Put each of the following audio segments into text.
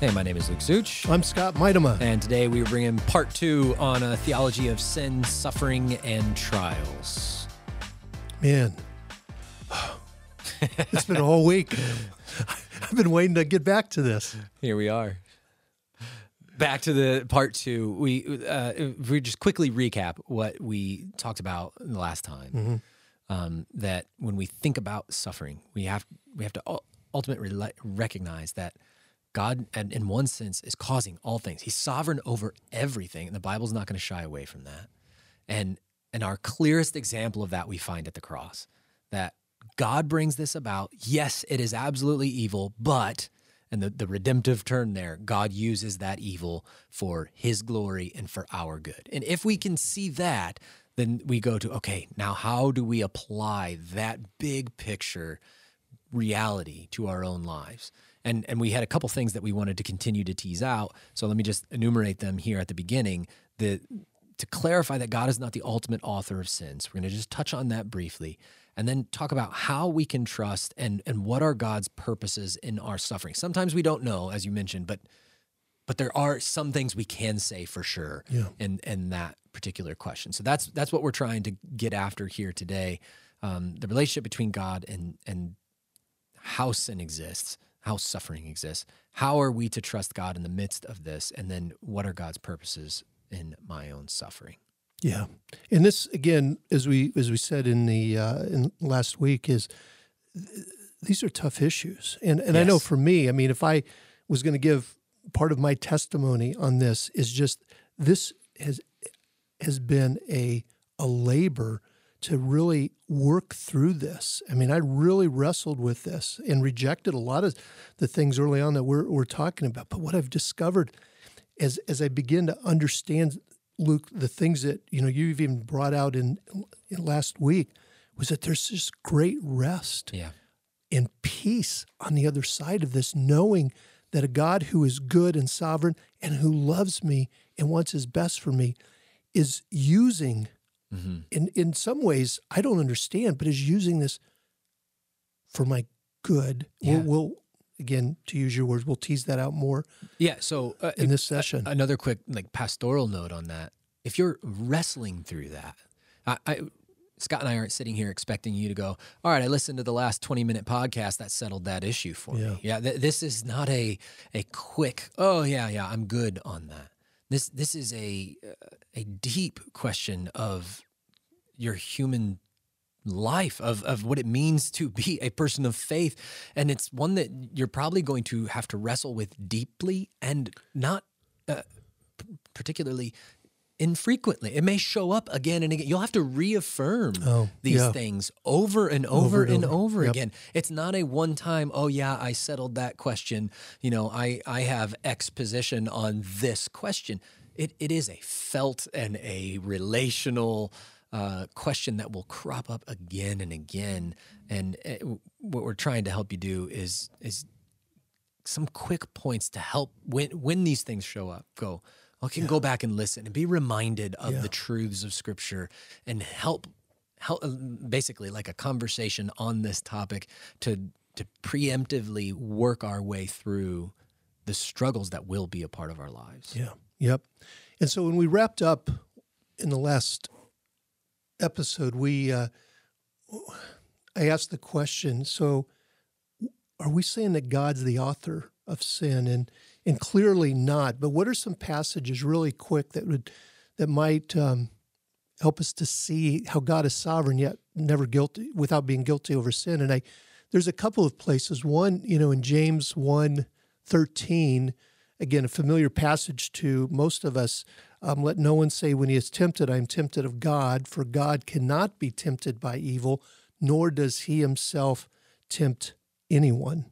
Hey, my name is Luke Such. I'm Scott Mitema. And today we bring in part two on a theology of sin, suffering, and trials. Man, it's been a whole week. I've been waiting to get back to this. Here we are. Back to the part two. We uh, we just quickly recap what we talked about the last time. Mm-hmm. Um, that when we think about suffering, we have we have to ultimately recognize that God, in one sense, is causing all things. He's sovereign over everything, and the Bible's not going to shy away from that. And and our clearest example of that we find at the cross. That God brings this about. Yes, it is absolutely evil, but and the, the redemptive turn there, God uses that evil for his glory and for our good. And if we can see that, then we go to okay, now how do we apply that big picture reality to our own lives? And, and we had a couple things that we wanted to continue to tease out. So let me just enumerate them here at the beginning. The, to clarify that God is not the ultimate author of sins. We're going to just touch on that briefly and then talk about how we can trust and, and what are God's purposes in our suffering. Sometimes we don't know, as you mentioned, but but there are some things we can say for sure yeah. in, in that particular question. So that's that's what we're trying to get after here today. Um, the relationship between God and and how sin exists how suffering exists. How are we to trust God in the midst of this? And then what are God's purposes in my own suffering? Yeah, and this again, as we as we said in the uh, in last week, is these are tough issues, and and yes. I know for me, I mean, if I was going to give part of my testimony on this, is just this has has been a a labor to really work through this. I mean, I really wrestled with this and rejected a lot of the things early on that we're, we're talking about. But what I've discovered as, as I begin to understand, Luke, the things that, you know, you've even brought out in, in last week was that there's this great rest yeah. and peace on the other side of this, knowing that a God who is good and sovereign and who loves me and wants his best for me is using – mm-hmm. in in some ways I don't understand, but is using this for my good. Yeah. We'll, we'll, again to use your words, we'll tease that out more. Yeah. So uh, in this session, another quick like pastoral note on that. If you're wrestling through that, I, I Scott and I aren't sitting here expecting you to go, all right, I listened to the last 20 minute podcast that settled that issue for yeah. me. Yeah. Th- this is not a, a quick, oh yeah, yeah, I'm good on that. This, this is a, a deep question of your human life of, of what it means to be a person of faith. And it's one that you're probably going to have to wrestle with deeply and not uh, particularly infrequently it may show up again and again you'll have to reaffirm oh, these yeah. things over and over, over and over, over yep. again it's not a one time oh yeah i settled that question you know i i have x position on this question it, it is a felt and a relational uh, question that will crop up again and again. And it, uh, what we're trying to help you do is is some quick points to help when when these things show up. Go, I can yeah. go back and listen and be reminded of yeah. the truths of Scripture and help help uh, basically like a conversation on this topic to to preemptively work our way through the struggles that will be a part of our lives. Yeah. Yep. And so when we wrapped up in the last episode, we uh, I asked the question. So, are we saying that God's the author of sin? And and clearly not. But what are some passages, really quick, that would that might um, help us to see how God is sovereign yet never guilty without being guilty over sin? And I there's a couple of places. One, you know, in James 1, 13, again, a familiar passage to most of us. Um, Let no one say when he is tempted, I am tempted of God, for God cannot be tempted by evil, nor does he himself tempt anyone.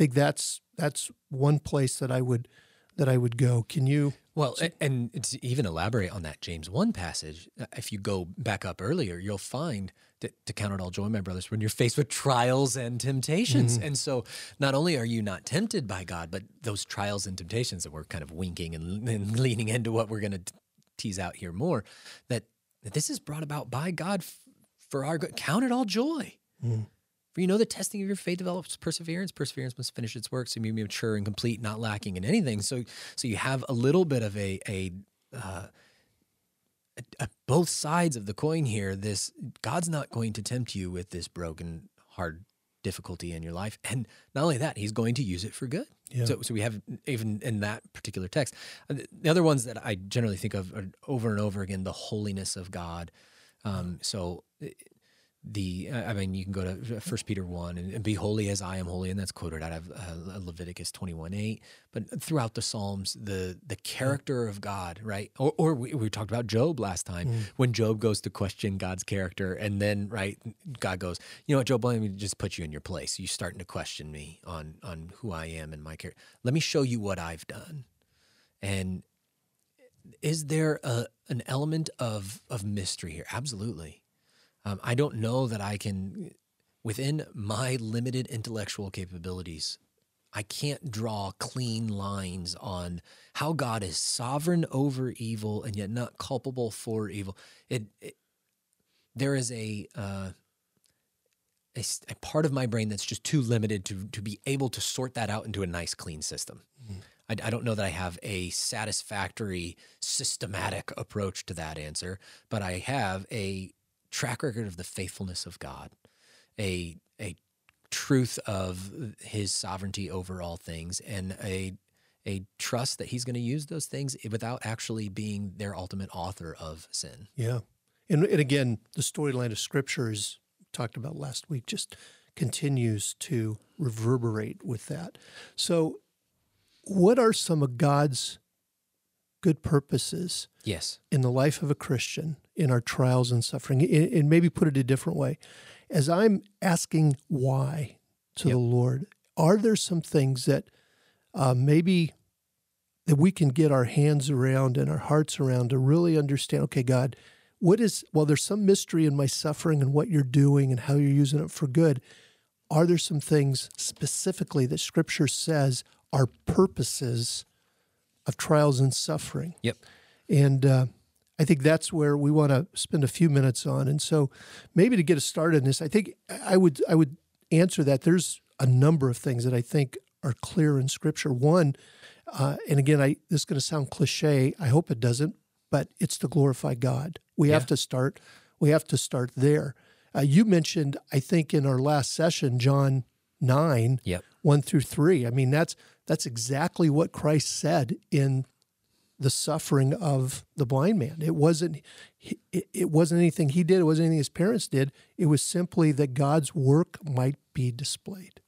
I think that's that's one place that I would that I would go. Can you? Well, and to even elaborate on that James 1 passage, uh, if you go back up earlier, you'll find that to count it all joy, my brothers, when you're faced with trials and temptations. Mm-hmm. And so not only are you not tempted by God, but those trials and temptations that we're kind of winking and, and leaning into what we're going to tease out here more, that, that this is brought about by God f- for our good. Count it all joy. Mm. For you know the testing of your faith develops perseverance. Perseverance must finish its work, so you may be mature and complete, not lacking in anything. So, so you have a little bit of a a, uh, a, a both sides of the coin here. This God's not going to tempt you with this broken, hard difficulty in your life, and not only that, He's going to use it for good. Yeah. So, so we have even in that particular text. Uh, The other ones that I generally think of are over and over again the holiness of God. Um, so the uh, I mean you can go to First Peter one and, and be holy as I am holy, and that's quoted out of uh, Leviticus twenty one eight. But throughout the Psalms, the the character of God, right? Or, or we, we talked about Job last time when Job goes to question God's character, and then right, God goes, you know what, Job, let me just put you in your place. You're starting to question me on on who I am and my character. Let me show you what I've done, and is there a, an element of of mystery here? Absolutely. Um, I don't know that I can, within my limited intellectual capabilities, I can't draw clean lines on how God is sovereign over evil and yet not culpable for evil. It, it there is a, uh, a a part of my brain that's just too limited to to be able to sort that out into a nice clean system. I, I don't know that I have a satisfactory systematic approach to that answer, but I have a track record of the faithfulness of God, a a truth of His sovereignty over all things, and a a trust that He's going to use those things without actually being their ultimate author of sin. Yeah. And, and again, the storyline of Scripture, as talked about last week, just continues to reverberate with that. So, what are some of God's good purposes Yes. in the life of a Christian in our trials and suffering? And maybe put it a different way. As I'm asking why to Yep. the Lord, are there some things that uh, maybe that we can get our hands around and our hearts around to really understand? Okay, God, what is? Well, there's some mystery in my suffering and what you're doing and how you're using it for good. Are there some things specifically that Scripture says are purposes of trials and suffering? Yep. And uh, I think that's where we want to spend a few minutes on. And so, maybe to get us started in this, I think I would I would answer that. There's a number of things that I think are clear in Scripture. One, uh, and again, I this is going to sound cliche. I hope it doesn't, but it's to glorify God. We have to start. We have to start there. Uh, you mentioned, I think, in our last session, John nine, Yep. one through three. I mean, that's that's exactly what Christ said in the suffering of the blind man. It wasn't it, wasn't anything he did. It wasn't anything his parents did. It was simply that God's work might be displayed.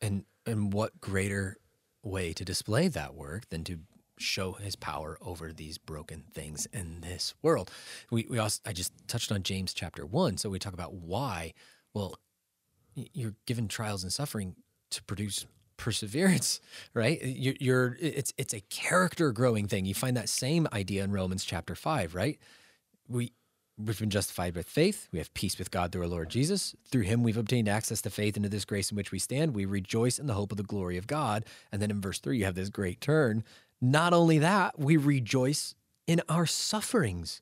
And and what greater way to display that work than to show his power over these broken things in this world. We we also I just touched on James chapter 1, so we talk about why. Well, you're given trials and suffering to produce perseverance, right? You're, you're it's it's a character growing thing. You find that same idea in Romans chapter 5, right? We We've been justified with faith. We have peace with God through our Lord Jesus. Through him, we've obtained access to faith into this grace in which we stand. We rejoice in the hope of the glory of God. And then in verse three, you have this great turn. Not only that, we rejoice in our sufferings,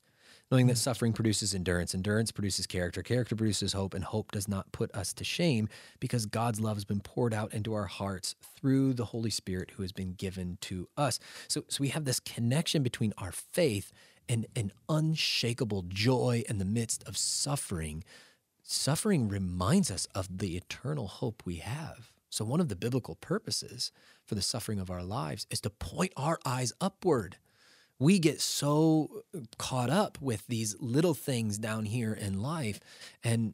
knowing that mm-hmm. suffering produces endurance. Endurance produces character. Character produces hope. And hope does not put us to shame because God's love has been poured out into our hearts through the Holy Spirit who has been given to us. So, so we have this connection between our faith and an unshakable joy in the midst of suffering. Suffering reminds us of the eternal hope we have. So, one of the biblical purposes for the suffering of our lives is to point our eyes upward. We get so uh, caught up with these little things down here in life, and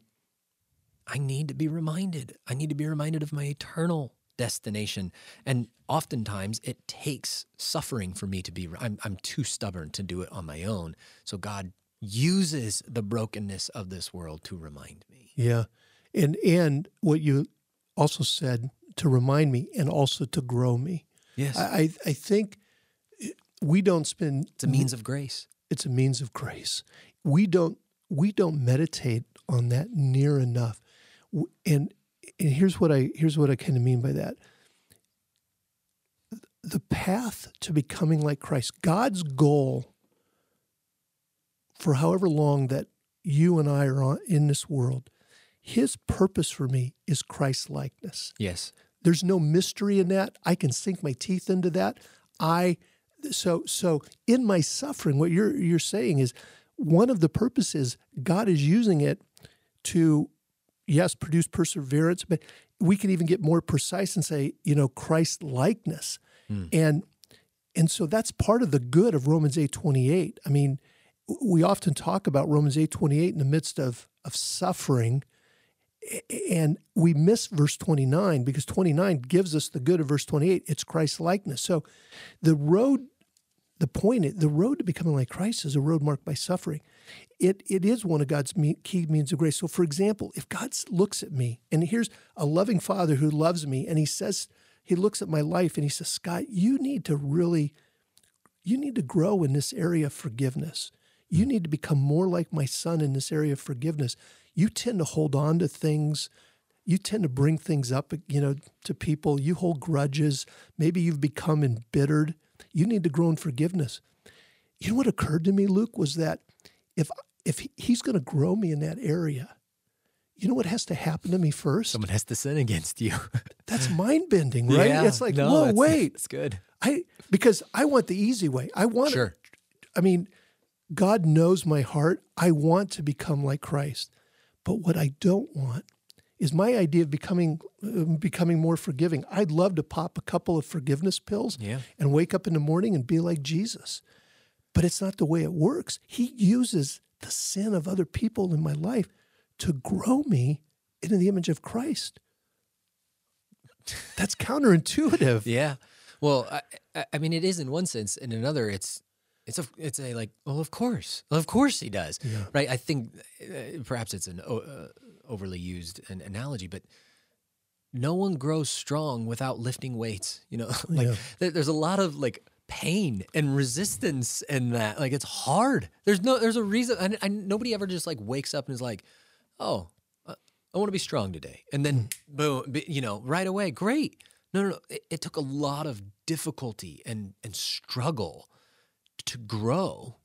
I need to be reminded. I need to be reminded of my eternal destination. And oftentimes it takes suffering for me to be, I'm, I'm too stubborn to do it on my own. So God uses the brokenness of this world to remind me. Yeah. And and what you also said to remind me and also to grow me. Yes. I I, I think we don't spend it's a means of grace. it's a means of grace. We don't we don't meditate on that near enough. And and here's what I here's what I kind of mean by that. The path to becoming like Christ, God's goal for however long that you and I are on, in this world, His purpose for me is Christ likeness. Yes. There's no mystery in that. I can sink my teeth into that. I so so in my suffering, what you're you're saying is one of the purposes God is using it to yes produce perseverance, but we can even get more precise and say you know Christ likeness, hmm. and and so that's part of the good of Romans eight twenty eight. I mean, we often talk about Romans eight twenty eight in the midst of of suffering and we miss verse 29 because 29 gives us the good of verse 28 it's christ likeness. So the road the point the road to becoming like christ is a road marked by suffering. It it is one of god's key means of grace. So for example if god looks at me and here's a loving father who loves me and he says he looks at my life and he says scott you need to really you need to grow in this area of forgiveness. You need to become more like my son in this area of forgiveness you tend to hold on to things you tend to bring things up you know to people. You hold grudges. Maybe you've become embittered. You need to grow in forgiveness. You know what occurred to me luke was that if if he's going to grow me in that area you know what has to happen to me first? Someone has to sin against you. That's mind bending right? Yeah, it's like no, whoa it's, wait. it's good. I because i want the easy way. I want sure. I mean god knows my heart. I want to become like christ but what I don't want is my idea of becoming uh, becoming more forgiving. I'd love to pop a couple of forgiveness pills yeah. and wake up in the morning and be like Jesus. But it's not the way it works. He uses the sin of other people in my life to grow me into the image of Christ. That's counterintuitive. Yeah. Well, I, I mean, it is in one sense. In another, it's it's a it's a like well of course of course he does Yeah. right? I think uh, perhaps it's an uh, overly used an analogy but no one grows strong without lifting weights you know? Like Yeah. there, there's a lot of like pain and resistance in that. Like it's hard. There's no there's a reason and, nobody ever just like wakes up and is like oh uh, i want to be strong today. And then boom be- you know right away great. No no no. It, it took a lot of difficulty and and struggle to grow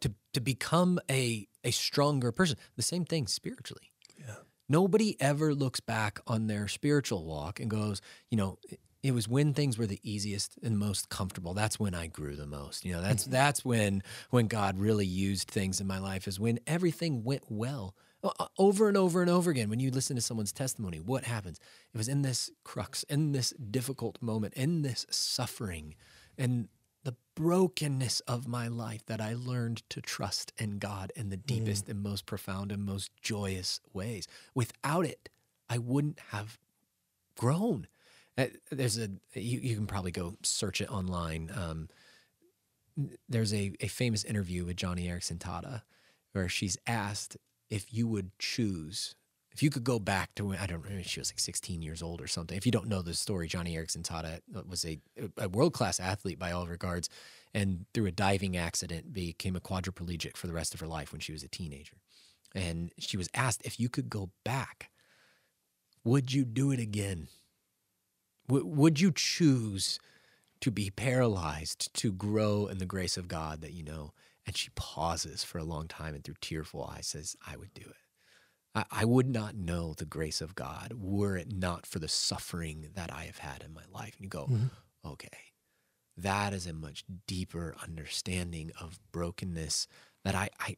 to to become a a stronger person. The same thing spiritually. Yeah. nobody ever looks back on their spiritual walk and goes you know it, was when things were the easiest and most comfortable. That's when i grew the most. You know that's mm-hmm. that's when when god really used things in my life is when everything went well. Over and over and over again when you listen to someone's testimony what happens? It was in this crux in this difficult moment in this suffering and the brokenness of my life that I learned to trust in God in the deepest and most profound and most joyous ways. Without it, I wouldn't have grown. Uh, There's a you, you can probably go search it online. Um, there's a, a famous interview with Joni Eareckson Tada where she's asked if you would choose if you could go back to when I don't remember she was like 16 years old or something. If you don't know the story, Joni Eareckson Tada uh, was a, a world class athlete by all regards, and through a diving accident became a quadriplegic for the rest of her life when she was a teenager. And she was asked if you could go back, would you do it again? W- would you choose to be paralyzed to grow in the grace of God that you know? And she pauses for a long time and through tearful eyes says, I would do it. I, I would not know the grace of God were it not for the suffering that I have had in my life. And you go, mm-hmm. okay, that is a much deeper understanding of brokenness that I, I,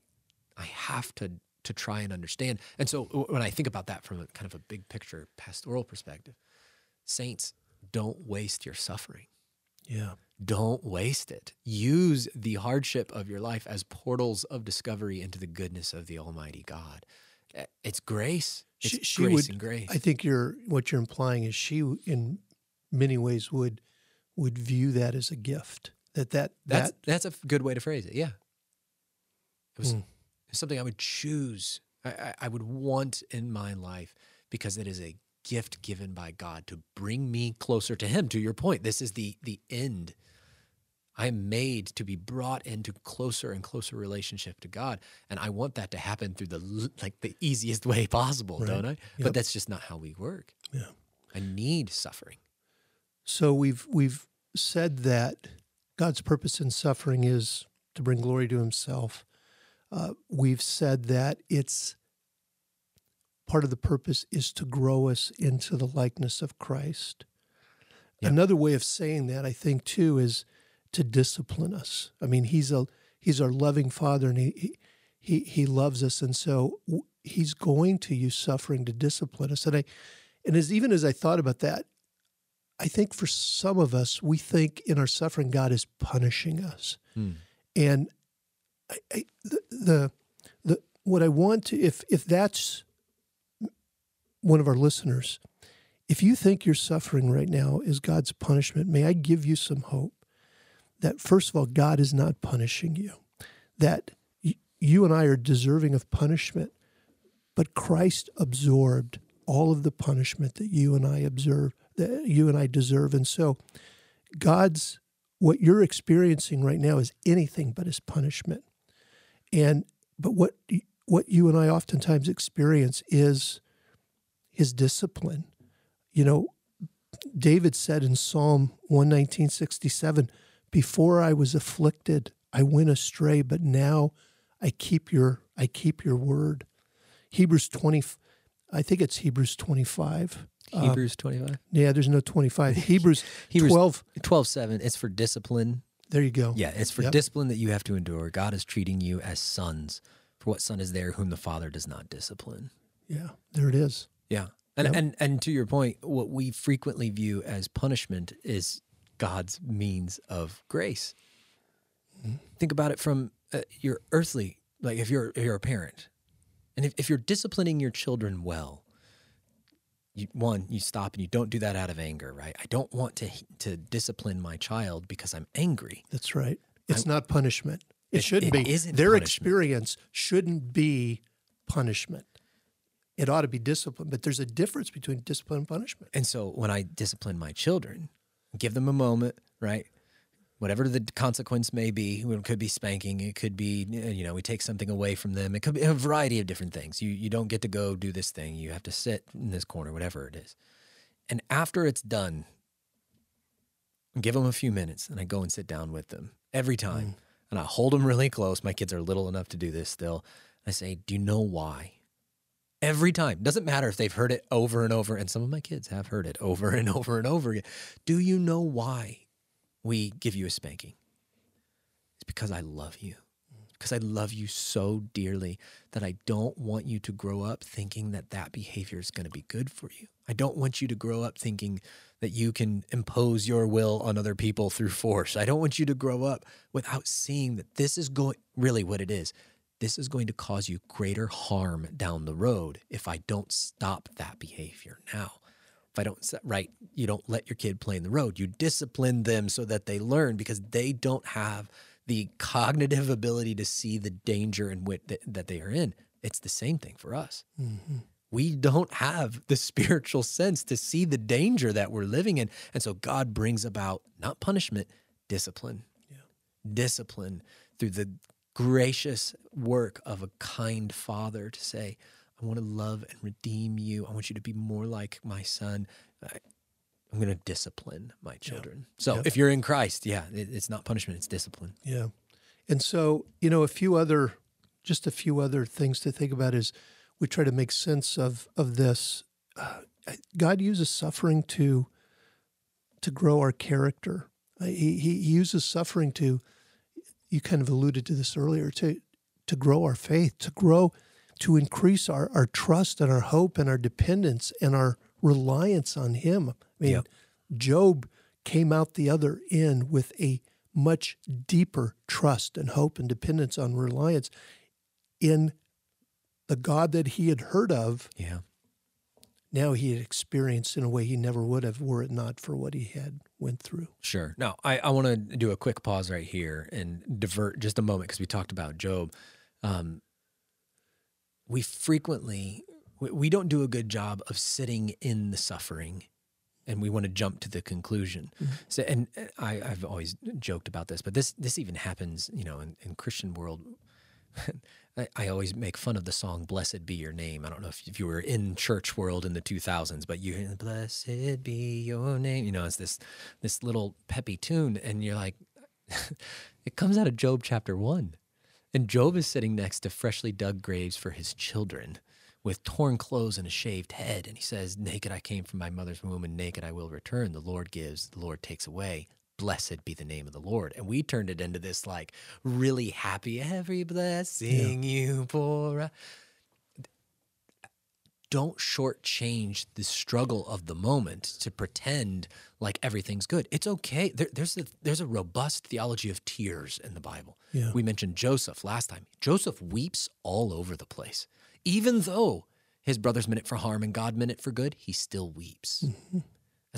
I have to to try and understand. And so when I think about that from a kind of a big picture pastoral perspective, saints, don't waste your suffering Yeah. don't waste it. Use the hardship of your life as portals of discovery into the goodness of the Almighty God. Uh, It's grace. It's She- she grace would- and grace. I think you're what you're implying is she in many ways would would view that as a gift. That that that's that that's a good way to phrase it. Yeah, it was Hmm. something I would choose. I, I, I would want in my life because it is a gift given by God to bring me closer to Him. To your point, this is the the end. I am made to be brought into closer and closer relationship to God, and I want that to happen through the like the easiest way possible, don't I? Yep. But that's just not how we work. Yeah. I need suffering. So we've we've said that God's purpose in suffering is to bring glory to Himself. Uh, we've said that it's part of the purpose is to grow us into the likeness of Christ. Yeah. Another way of saying that, I think, too, is to discipline us. I mean, he's a he's our loving Father, and he he he loves us, and so he's going to use suffering to discipline us. And I and as even as I thought about that, I think for some of us, we think in our suffering, God is punishing us, Hmm. and I, I, the, the the what I want to if if that's one of our listeners, if you think your suffering right now is God's punishment, may I give you some hope that first of all, God is not punishing you, that you and I are deserving of punishment, but Christ absorbed all of the punishment that you and I observe, that you and I deserve. And so God's what you're experiencing right now is anything but his punishment. And but what what you and I oftentimes experience is his discipline. You know, David said in Psalm 119:67, "Before I was afflicted, I went astray, but now I keep your I keep your word." Hebrews 20 I think it's Hebrews 25. Uh, Hebrews 25. yeah, there's no 25. Hebrews, Hebrews 12. 12 7. It's for discipline. There you go. Yeah, it's for Yep. discipline that you have to endure. God is treating you as sons. For what son is there whom the father does not discipline? Yeah, there it is. Yeah. And Yep. and and to your point, what we frequently view as punishment is God's means of grace. Mm-hmm. Think about it from uh, your earthly, like if you're if you're a parent, and if, if you're disciplining your children well, you, one you stop and you don't do that out of anger, right? I don't want to to discipline my child because I'm angry. That's right. It's not punishment. It, It- shouldn't it be. isn't Their punishment. experience shouldn't be punishment. It ought to be discipline, but there's a difference between discipline and punishment. And so when I discipline my children, give them a moment, right? Whatever the consequence may be, it could be spanking, it could be uh, you know we take something away from them, it could be a variety of different things. You you don't get to go do this thing, you have to sit in this corner, whatever it is. And after it's done, give them a few minutes, and I go and sit down with them every time, mm. and I hold them really close. My kids are little enough to do this still. I say, "Do you know why?" Every time. Doesn't matter if they've heard it over and over, and some of my kids have heard it over and over and over again. Do you know why we give you a spanking? It's because I love you. Because I love you so dearly that I don't want you to grow up thinking that that behavior is going to be good for you. I don't want you to grow up thinking that you can impose your will on other people through force. I don't want you to grow up without seeing that this is going really what it is this is going to cause you greater harm down the road if I don't stop that behavior now. If I don't, right, you don't let your kid play in the road. You discipline them so that they learn because they don't have the cognitive ability to see the danger in which th- that they are in. It's the same thing for us. Mm-hmm. We don't have the spiritual sense to see the danger that we're living in. And so God brings about not punishment, discipline. Discipline through the gracious work of a kind father to say, I want to love and redeem you. I want you to be more like my son. I, I'm going to discipline my children. So Yeah. if you're in Christ, yeah, it, it's not punishment, it's discipline. Yeah. And so, you know, a few other, just a few other things to think about is we try to make sense of of this. Uh, God uses suffering to to grow our character. Uh, he he uses suffering to. You kind of alluded to this earlier to to grow our faith, to grow, to increase our our trust and our hope and our dependence and our reliance on Him. I mean, Yep. Job came out the other end with a much deeper trust and hope and dependence on reliance in the God that he had heard of. Yeah. Now he had experienced in a way he never would have were it not for what he had went through. Sure. Now, I, I want to do a quick pause right here and divert just a moment because we talked about Job. Um, we frequently we, we don't do a good job of sitting in the suffering, and we want to jump to the conclusion. So, and uh, I, I've always joked about this, but this this even happens, you know, in, in Christian world. I, always make fun of the song "Blessed Be Your Name." I don't know if, if you were in church world in the 2000s, but you hear "Blessed Be Your Name." You know, it's this this little peppy tune, and you're like, it comes out of Job chapter one, and Job is sitting next to freshly dug graves for his children, with torn clothes and a shaved head. And he says, Naked I came from my mother's womb, and naked I will return. The Lord gives, the Lord takes away. Blessed be the name of the Lord. And we turned it into this like really happy, every blessing yeah. you pour. Out don't shortchange the struggle of the moment to pretend like everything's good. It's okay. There, there's a there's a robust theology of tears in the Bible. Yeah. We mentioned Joseph last time. Joseph weeps all over the place, even though his brothers meant it for harm and God meant it for good. He still weeps. Mm-hmm.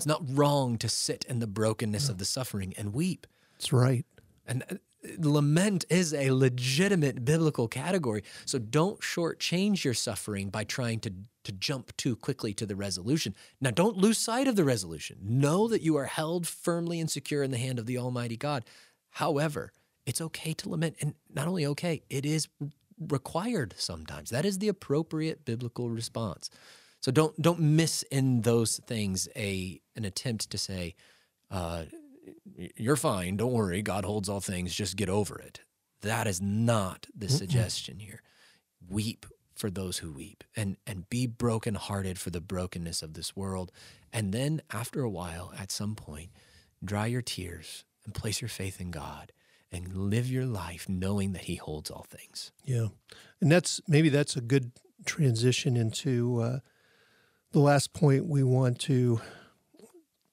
It's not wrong to sit in the brokenness of the suffering and weep. That's right. And uh, lament is a legitimate biblical category. So don't shortchange your suffering by trying to, to jump too quickly to the resolution. Now, don't lose sight of the resolution. Know that you are held firmly and secure in the hand of the Almighty God. However, it's okay to lament. And not only okay, it is required sometimes. That is the appropriate biblical response. So don't don't miss in those things a an attempt to say, uh, you're fine. Don't worry. God holds all things. Just get over it. That is not the Mm-mm. suggestion here. Weep for those who weep and and be brokenhearted for the brokenness of this world. And then after a while, at some point, dry your tears and place your faith in God and live your life knowing that he holds all things. Yeah. And that's maybe that's a good transition into uh, the last point we want to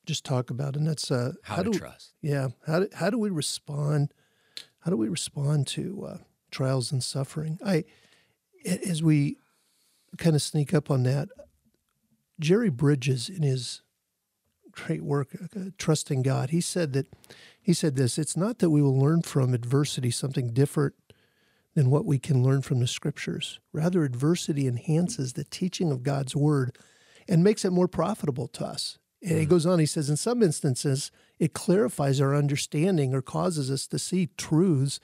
just talk about, and that's uh, how, how to do, trust. Yeah, how do, how do we respond? How do we respond to uh, trials and suffering? I, as we kind of sneak up on that, Jerry Bridges in his great work, uh, trusting God, he said that he said this: It's not that we will learn from adversity something different than what we can learn from the scriptures. Rather, adversity enhances the teaching of God's word and makes it more profitable to us. And mm. he goes on, he says, in some instances, it clarifies our understanding or causes us to see truths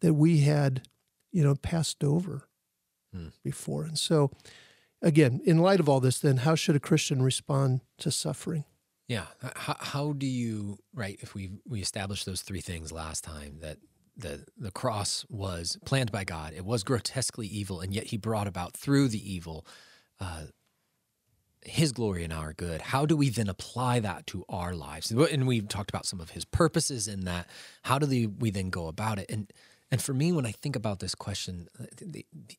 that we had, you know, passed over mm. before. And so, again, in light of all this, then how should a Christian respond to suffering? Yeah. How, how do you, right, if we, we established those three things last time that the, the cross was planned by God, it was grotesquely evil, and yet he brought about through the evil uh, his glory and our good how do we then apply that to our lives and we've talked about some of his purposes in that how do we then go about it and and for me when i think about this question the, the,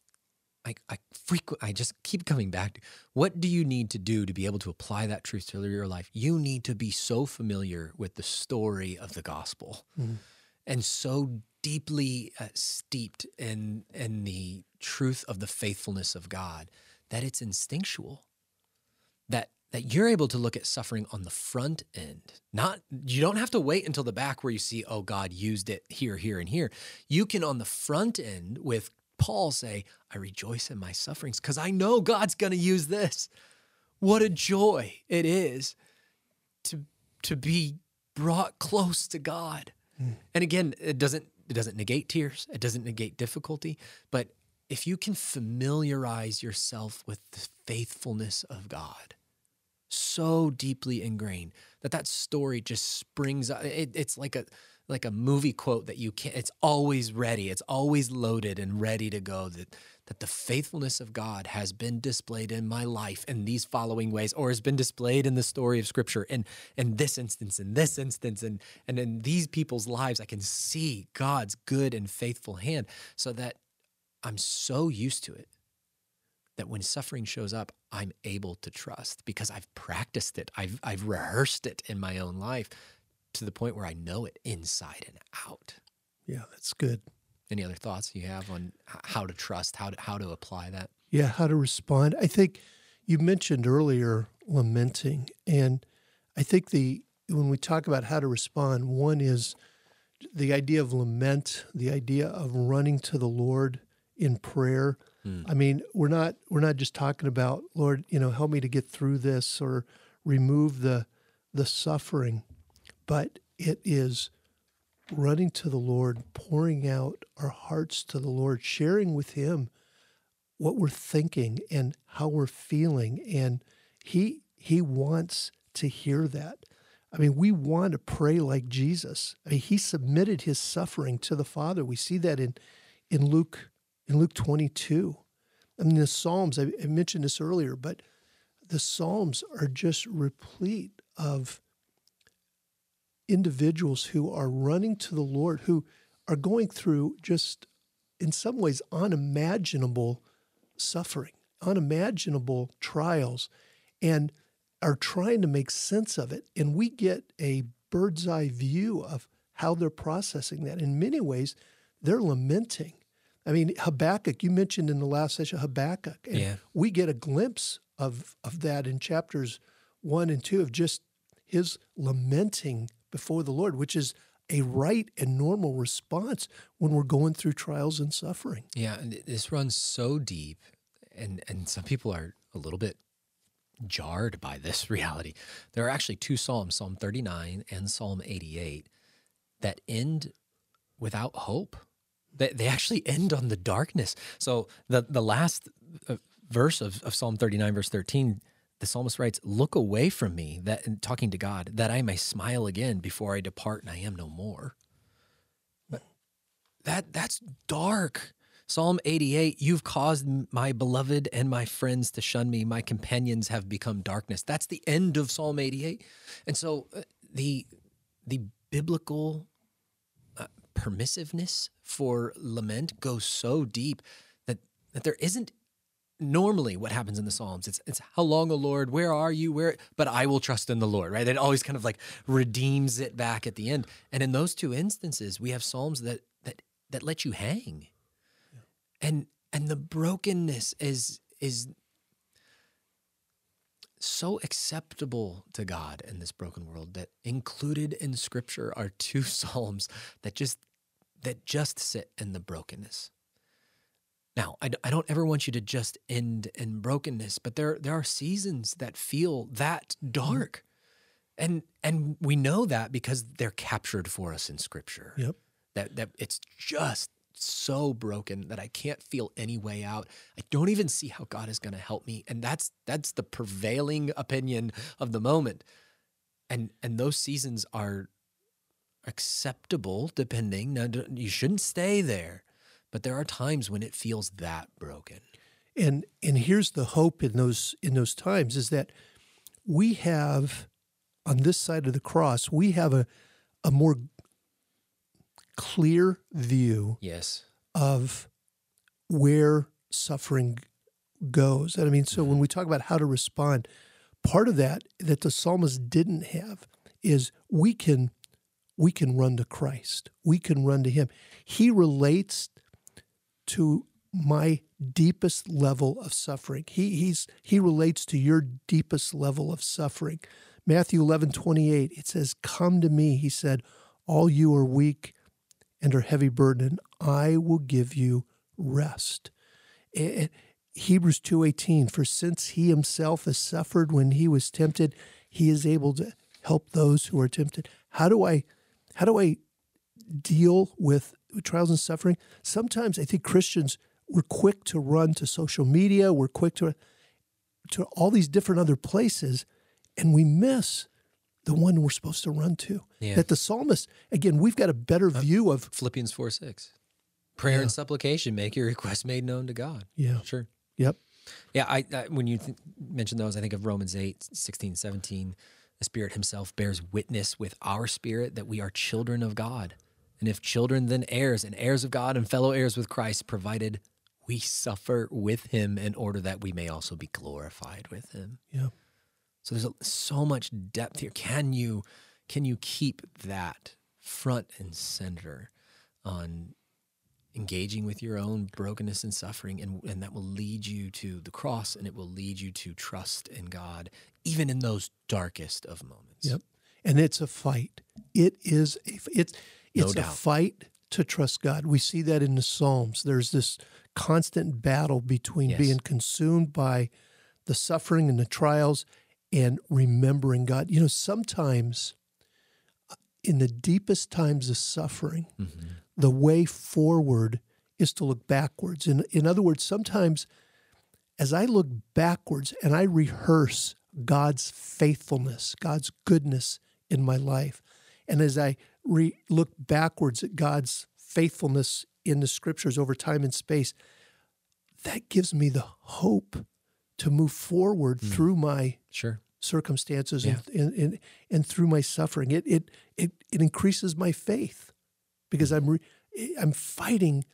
I, I frequent I just keep coming back to what do you need to do to be able to apply that truth to your life? You need to be so familiar with the story of the gospel mm-hmm. and so deeply uh, steeped in in the truth of the faithfulness of God that it's instinctual that that you're able to look at suffering on the front end. Not you don't have to wait until the back where you see, oh, God used it here, here, and here. You can on the front end with Paul say, I rejoice in my sufferings because I know God's gonna use this. What a joy it is to to be brought close to God. Mm. And again, it doesn't it doesn't negate tears, it doesn't negate difficulty, but if you can familiarize yourself with the faithfulness of God, so deeply ingrained that that story just springs up. It, it's like a like a movie quote that you can't. It's always ready. It's always loaded and ready to go. That that the faithfulness of God has been displayed in my life in these following ways, or has been displayed in the story of Scripture. In in this instance, in this instance, and and in these people's lives, I can see God's good and faithful hand, so that I'm so used to it that when suffering shows up, I'm able to trust because I've practiced it. I've, I've rehearsed it in my own life to the point where I know it inside and out. Yeah, that's good. Any other thoughts you have on how to trust, how to, how to apply that? Yeah, how to respond. I think you mentioned earlier lamenting, and I think the when we talk about how to respond, one is the idea of lament, the idea of running to the Lord in prayer Mm. I mean, we're not we're not just talking about Lord, you know, help me to get through this or remove the the suffering, but it is running to the Lord, pouring out our hearts to the Lord, sharing with him what we're thinking and how we're feeling and he he wants to hear that. I mean, we want to pray like Jesus. I mean, he submitted his suffering to the Father. We see that in in Luke in Luke 22. I mean, the Psalms, I, I mentioned this earlier, but the Psalms are just replete of individuals who are running to the Lord, who are going through just, in some ways, unimaginable suffering, unimaginable trials, and are trying to make sense of it. And we get a bird's eye view of how they're processing that. In many ways, they're lamenting. I mean, Habakkuk, you mentioned in the last session Habakkuk. And Yeah. we get a glimpse of, of that in chapters one and two of just his lamenting before the Lord, which is a right and normal response when we're going through trials and suffering. Yeah, and this runs so deep, and and some people are a little bit jarred by this reality. There are actually two psalms, Psalm 39 and Psalm 88, that end without hope. They, they actually end on the darkness. So the the last uh, verse of, of Psalm 39, verse 13, the psalmist writes, "Look away from me," that talking to God, that I may smile again before I depart and I am no more that that's dark. Psalm 88, you've caused my beloved and my friends to shun me. My companions have become darkness. That's the end of Psalm 88. And so uh, the the biblical permissiveness for lament goes so deep that that there isn't normally what happens in the psalms. It's it's how long o lord? Where are you? Where but i will trust in the lord right? It always kind of like redeems it back at the end. And in those two instances we have psalms that that that let you hang. And and the brokenness is is so acceptable to God in this broken world that included in scripture are two psalms that just that just sit in the brokenness now, I, I don't ever want you to just end in brokenness, but there there are seasons that feel that dark. Mm-hmm. And and we know that because they're captured for us in scripture. Yep. That that it's just so broken that I can't feel any way out. I don't even see how God is going to help me. And that's that's the prevailing opinion of the moment. And and those seasons are acceptable depending. Now, you shouldn't stay there but there are times when it feels that broken. And and here's the hope in those in those times is that we have on this side of the cross, we have a a more clear view Yes. of where suffering goes. And I mean, so when mm-hmm. we talk about how to respond, part of that that the psalmist didn't have is we can we can run to Christ. We can run to him. He relates to my deepest level of suffering. He he's he relates to your deepest level of suffering. Matthew 11, 28, it says, Come to me, he said, all you are weak and are heavy burdened, I will give you rest. Eh, Hebrews 2:18 for since he himself has suffered when he was tempted he is able to help those who are tempted. How do I how do I deal with trials and suffering? Sometimes I think Christians we're quick to run to social media, we're quick to to all these different other places and we miss the one we're supposed to run to. Yeah. That the psalmist again we've got a better uh, view of Philippians 4 6. Prayer and supplication, make your request made known to God. yeah. Sure. Yep. Yeah, I, I when you th- mention those, I think of Romans 8, 16, 17. The Spirit Himself bears witness with our spirit that we are children of God. And if children, then heirs, and heirs of God and fellow heirs with Christ, provided we suffer with Him in order that we may also be glorified with Him. Yeah. So there's a, so much depth here. Can you can you keep that front and center on engaging with your own brokenness and suffering and, and that will lead you to the cross and it will lead you to trust in God even in those darkest of moments. Yep. And it's a fight. It is a it's No it's a fight to trust God. We see that in the Psalms. There's this constant battle between Yes. being consumed by the suffering and the trials and remembering God. You know, sometimes uh, in the deepest times of suffering, Mm-hmm. the way forward is to look backwards. In, in other words, sometimes as I look backwards and I rehearse God's faithfulness, God's goodness in my life, and as I re- look backwards at God's faithfulness in the scriptures over time and space, that gives me the hope to move forward Mm. through my Sure. circumstances and, and, and and through my suffering. It it it it increases my faith because I'm re, I'm fighting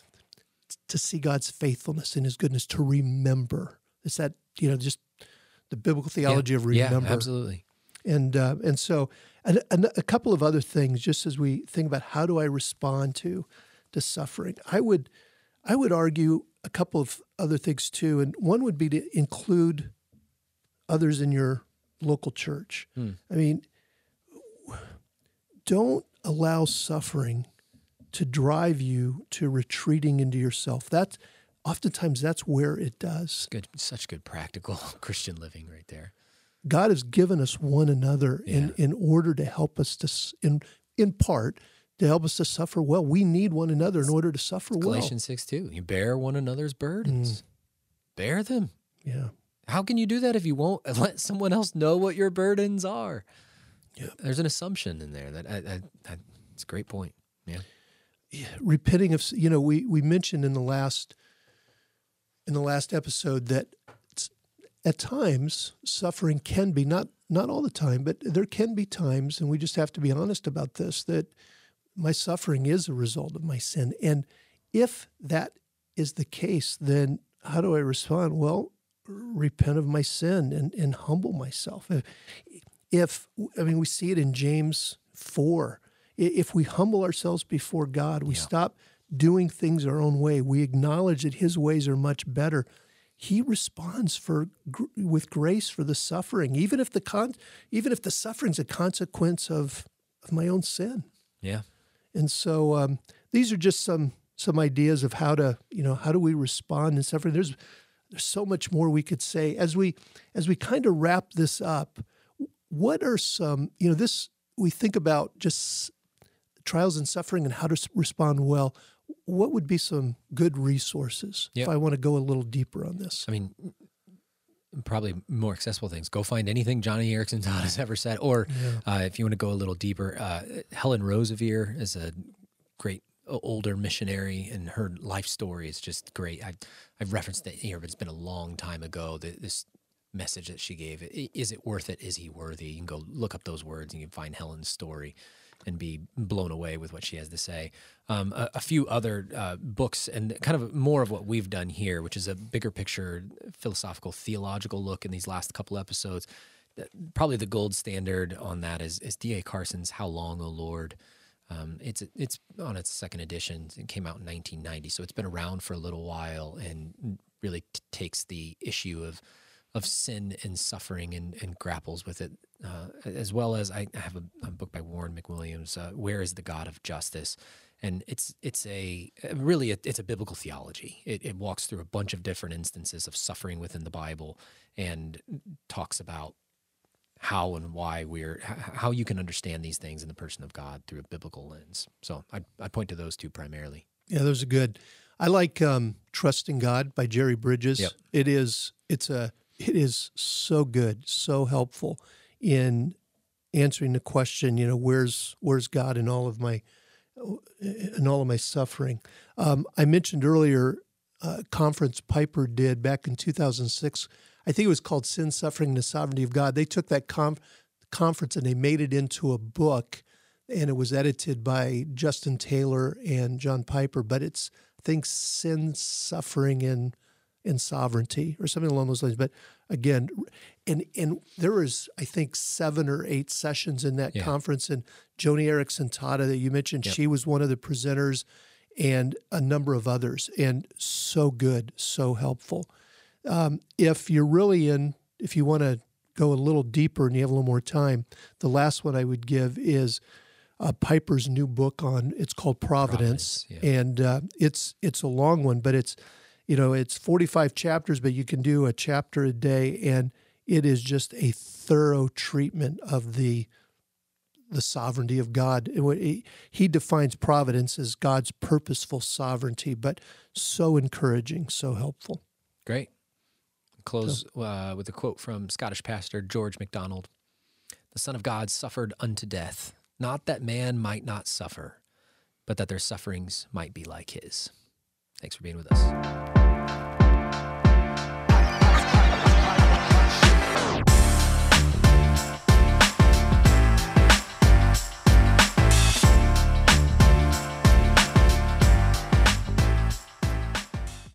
to see God's faithfulness and His goodness to remember. It's that you know just the biblical theology of remember Yeah, absolutely. and uh, and so and, and a couple of other things just as we think about how do I respond to to suffering I would I would argue a couple of other things too and one would be to include others in your local church Hmm. I mean don't allow suffering to drive you to retreating into yourself that's oftentimes that's where it does Good, such good practical Christian living right there. God has given us one another in, Yeah. in order to help us to in in part to help us to suffer well. We need one another in order to suffer well. Galatians 6 2. You bear one another's burdens, Mm. bear them. Yeah. How can you do that if you won't let someone else know what your burdens are? Yeah. There's an assumption in there that I, I, I, it's a great point. Yeah. yeah. Repenting of you know, we we mentioned in the last in the last episode that at times suffering can be not not all the time, but there can be times, and we just have to be honest about this, that my suffering is a result of my sin. And if that is the case, then how do I respond? Well, repent of my sin and, and humble myself. If, I mean, we see it in James 4. If we humble ourselves before God, we Yeah. stop doing things our own way. We acknowledge that His ways are much better. He responds for gr- with grace for the suffering, even if the con, even if the suffering's a consequence of of my own sin. Yeah. And so um, these are just some some ideas of how to you know how do we respond in suffering. There's there's so much more we could say as we as we kind of wrap this up. What are some you know this we think about just trials and suffering and how to s- respond well. What would be some good resources Yeah. if I want to go a little deeper on this? I mean, probably more accessible things. Go find anything Joni Eareckson Todd has ever said, or uh, if you want to go a little deeper, uh, Helen Roseveare is a great older missionary, and her life story is just great. I, I've referenced it here, but it's been a long time ago. The, this message that she gave: Is it worth it? Is he worthy? You can go look up those words, and you can find Helen's story. And be blown away with what she has to say. Um, a, a few other uh, books, and kind of more of what we've done here, which is a bigger picture, philosophical, theological look in these last couple episodes. Probably the gold standard on that is, is D.A. Carson's "How Long, O Lord." Um, it's it's on its second edition. It came out in 1990, so it's been around for a little while, and really t- takes the issue of of sin and suffering and, and grapples with it, uh, as well as I have a, a book by Warren McWilliams, uh, "Where Is the God of Justice," and it's it's a really a, it's a biblical theology. It, it walks through a bunch of different instances of suffering within the Bible and talks about how and why we're how you can understand these things in the person of God through a biblical lens. So I I point to those two primarily. Yeah, those are good. I like um, "Trusting God" by Jerry Bridges. Yep. It is it's a it is so good, so helpful in answering the question. You know, where's where's God in all of my in all of my suffering? Um, I mentioned earlier a conference Piper did back in 2006. I think it was called "Sin, Suffering, and the Sovereignty of God." They took that conf- conference and they made it into a book and it was edited by Justin Taylor and John Piper. But it's I think sin, suffering, and and sovereignty, or something along those lines. But again, and and there was I think seven or eight sessions in that Yeah. conference, and Joni Eareckson Tada that you mentioned, Yep. she was one of the presenters, and a number of others, and so good, so helpful. Um, if you're really in, if you want to go a little deeper and you have a little more time, the last one I would give is uh, Piper's new book on. It's called Providence, Providence, yeah. and uh, it's it's a long one, but it's you know it's 45 chapters, but you can do a chapter a day, and it is just a thorough treatment of the the sovereignty of God. He, defines providence as God's purposeful sovereignty, but so encouraging, so helpful. Great. Close uh, with a quote from Scottish pastor George MacDonald The Son of God suffered unto death, not that man might not suffer, but that their sufferings might be like his. Thanks for being with us.